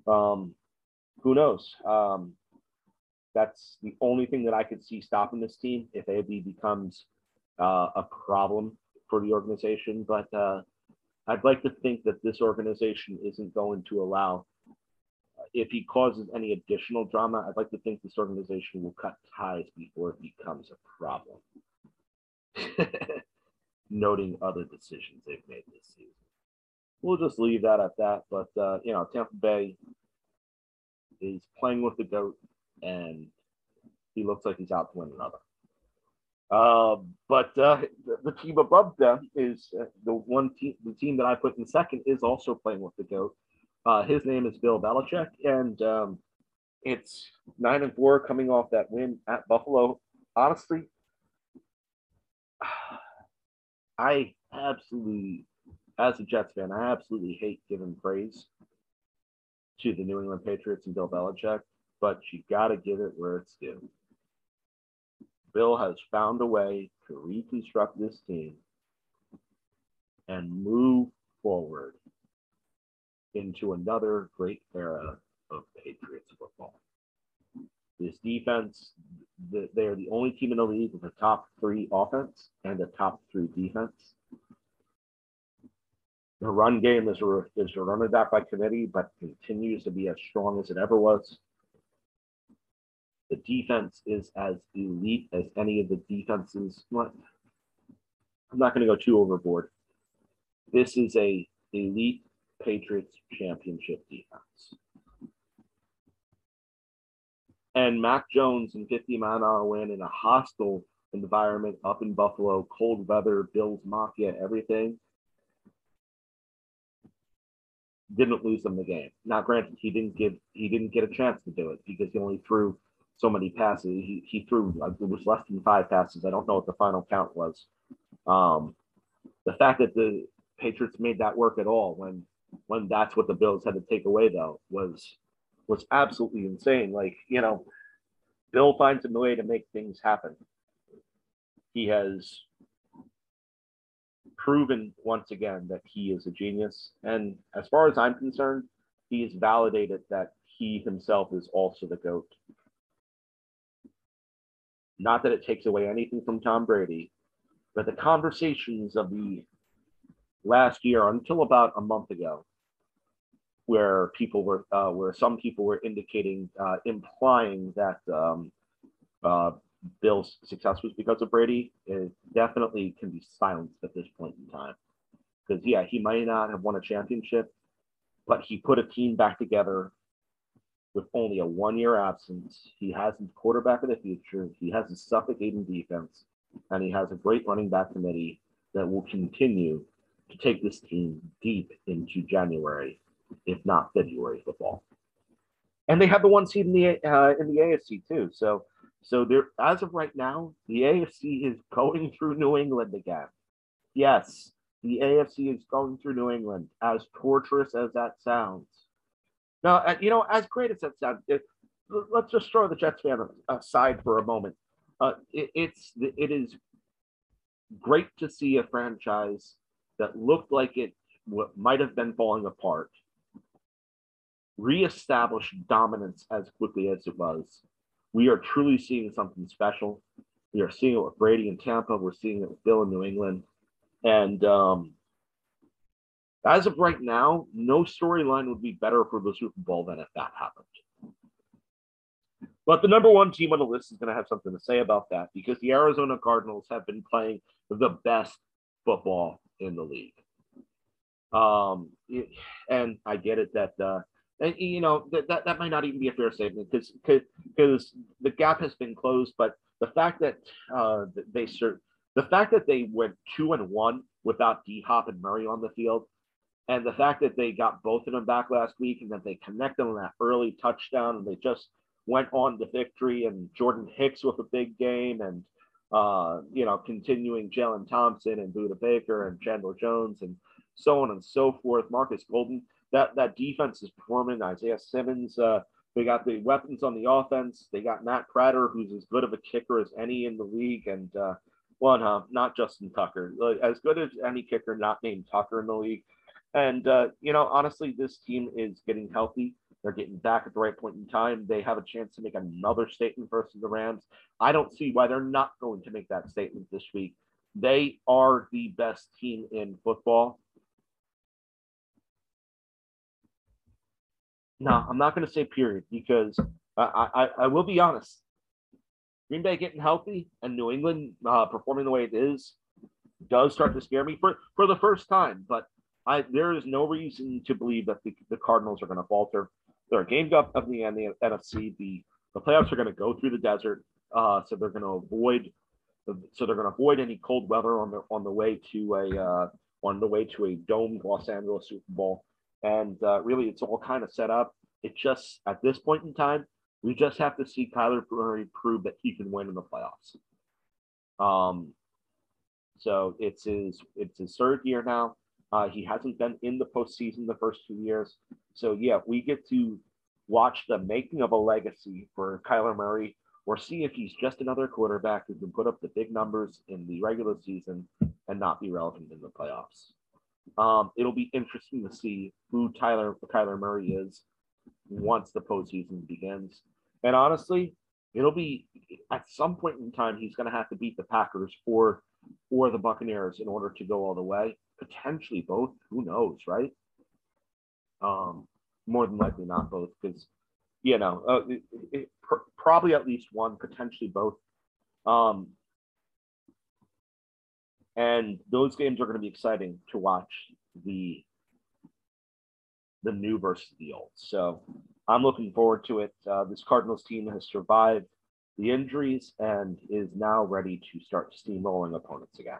Um, who knows? Um, that's the only thing that I could see stopping this team if AB becomes uh, a problem for the organization. But uh, I'd like to think that this organization isn't going to allow. If he causes any additional drama, I'd like to think this organization will cut ties before it becomes a problem. <laughs> noting other decisions they've made this season. We'll just leave that at that. But uh, you know, Tampa Bay is playing with the goat, and he looks like he's out to win another. Uh, but uh, the, the, team above them is uh, the one team. The team that I put in second is also playing with the goat. Uh, his name is Bill Belichick, and um, it's nine and four coming off that win at Buffalo. Honestly, <sighs> I absolutely, as a Jets fan, I absolutely hate giving praise to the New England Patriots and Bill Belichick, but you got to give it where it's due. Bill has found a way to reconstruct this team and move forward into another great era of Patriots football. This defense, they are the only team in the league with a top three offense and a top three defense. The run game is a, is a back by committee, but continues to be as strong as it ever was. The defense is as elite as any of the defenses. I'm not going to go too overboard. This is a elite Patriots championship defense. And Mac Jones and 50 mile an hour wind in a hostile environment up in Buffalo, cold weather, Bills Mafia, everything. Didn't lose them the game. Now, granted, he didn't give he didn't get a chance to do it because he only threw so many passes. He, he threw like, it was less than five passes. I don't know what the final count was. Um, the fact that the Patriots made that work at all when when that's what the Bills had to take away though was was absolutely insane. Like you know, Bill finds a way to make things happen. He has proven once again that he is a genius, and as far as I'm concerned, he has validated that he himself is also the goat. Not that it takes away anything from Tom Brady, but the conversations of the last year until about a month ago, where people were, uh, where some people were indicating, uh, implying that um, uh, Bill's success was because of Brady, it definitely can be silenced at this point in time. Because yeah, he might not have won a championship, but he put a team back together with only a one-year absence. He has his quarterback of the future. He has a suffocating defense, and he has a great running back committee that will continue to take this team deep into January, if not February football. And they have the one seed in the uh, in the AFC too. So so there, as of right now, the AFC is going <laughs> through New England again. Yes, the AFC is going through New England, as torturous as that sounds. Now, uh, you know, as great as that sounds, it, let's just throw the Jets fan aside for a moment. Uh, it, it's it is great to see a franchise that looked like it might have been falling apart reestablish dominance as quickly as it was. We are truly seeing something special. We are seeing it with Brady in Tampa. We're seeing it with Bill in New England. And um, as of right now, no storyline would be better for the Super Bowl than if that happened. But the number one team on the list is going to have something to say about that because the Arizona Cardinals have been playing the best football in the league. Um, and I get it that, uh, and you know that, that that might not even be a fair statement because because the gap has been closed, but the fact that uh, they serve the fact that they went two and one without D Hop and Murray on the field, and the fact that they got both of them back last week and that they connected on that early touchdown and they just went on to victory and Jordan Hicks with a big game and uh, you know, continuing Jalen Thompson and Budda Baker and Chandler Jones and so on and so forth. Marcus Golden, that that defense is performing. Isaiah Simmons, uh, they got the weapons on the offense. They got Matt Prater, who's as good of a kicker as any in the league, and uh, one, huh? Not Justin Tucker, as good as any kicker not named Tucker in the league. And uh, you know, honestly, this team is getting healthy. They're getting back at the right point in time. They have a chance to make another statement versus the Rams. I don't see why they're not going to make that statement this week. They are the best team in football. No, I'm not going to say period because I, I, I will be honest. Green Bay getting healthy and New England uh, performing the way it is does start to scare me for, for the first time. But I there is no reason to believe that the, the Cardinals are going to falter. They're a game up of the, the NFC. The the playoffs are going to go through the desert, uh, so they're going to avoid so they're going to avoid any cold weather on the on the way to a uh, on the way to a domed Los Angeles Super Bowl. And uh, really, it's all kind of set up. It just at this point in time, we just have to see Kyler Murray prove that he can win in the playoffs. Um, so it's his it's his third year now. Uh, he hasn't been in the postseason the first two years. So yeah, we get to watch the making of a legacy for Kyler Murray, or see if he's just another quarterback who can put up the big numbers in the regular season and not be relevant in the playoffs. Um, it'll be interesting to see who Tyler Kyler Murray is once the postseason begins. And honestly, it'll be at some point in time he's going to have to beat the Packers or or the Buccaneers in order to go all the way. Potentially both. Who knows, right? Um, more than likely not both, because you know, uh, it, it, pr- probably at least one, potentially both. Um, and those games are going to be exciting to watch the the new versus the old. So I'm looking forward to it. Uh, this Cardinals team has survived the injuries and is now ready to start steamrolling opponents again.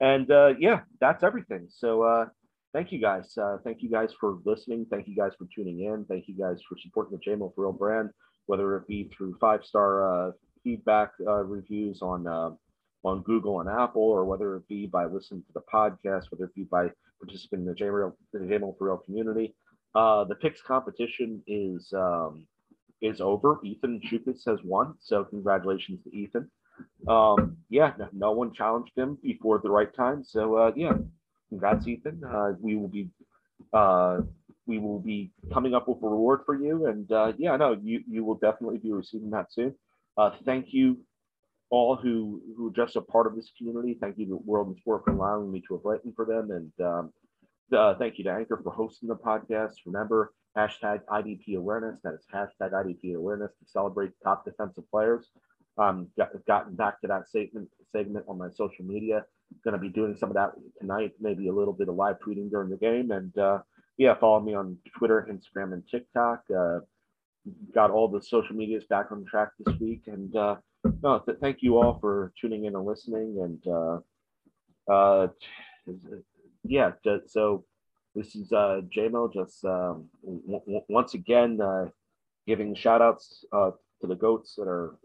And uh, yeah, that's everything. So uh, thank you guys. Uh, thank you guys for listening. Thank you guys for tuning in. Thank you guys for supporting the J-MiL for Real brand, whether it be through five star uh, feedback uh, reviews on uh, on Google and Apple, or whether it be by listening to the podcast, whether it be by participating in the J-MiL, the J-MiL for Real community. the picks competition is um, is over. Ethan Chukas has won, so congratulations to Ethan. Um, yeah, no, no, one challenged him before the right time, so uh, yeah, congrats, Ethan. Uh, we will be uh, we will be coming up with a reward for you, and uh, yeah, no, you you will definitely be receiving that soon. Uh, thank you all who who are just a part of this community. Thank you to World and Sport for allowing me to have written for them, and um, uh, thank you to Anchor for hosting the podcast. Remember, hashtag IDP awareness. That is hashtag IDP awareness to celebrate top defensive players. Um, got, gotten back to that segment segment on my social media. Going to be doing some of that tonight. Maybe a little bit of live tweeting during the game. And uh, yeah, follow me on Twitter, Instagram, and TikTok. Uh, got all the social medias back on track this week. And uh, no, th- thank you all for tuning in and listening. And uh, uh, yeah, so this is uh, J-MiL just um, w- w- once again uh, giving shout outs uh, to the goats that are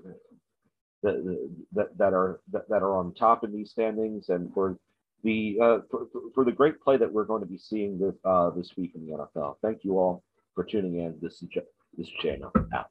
that, that, are that, that are on top in these standings and for the uh, for, for the great play that we're going to be seeing this uh, this week in the NFL. Thank you all for tuning in. This is this channel out.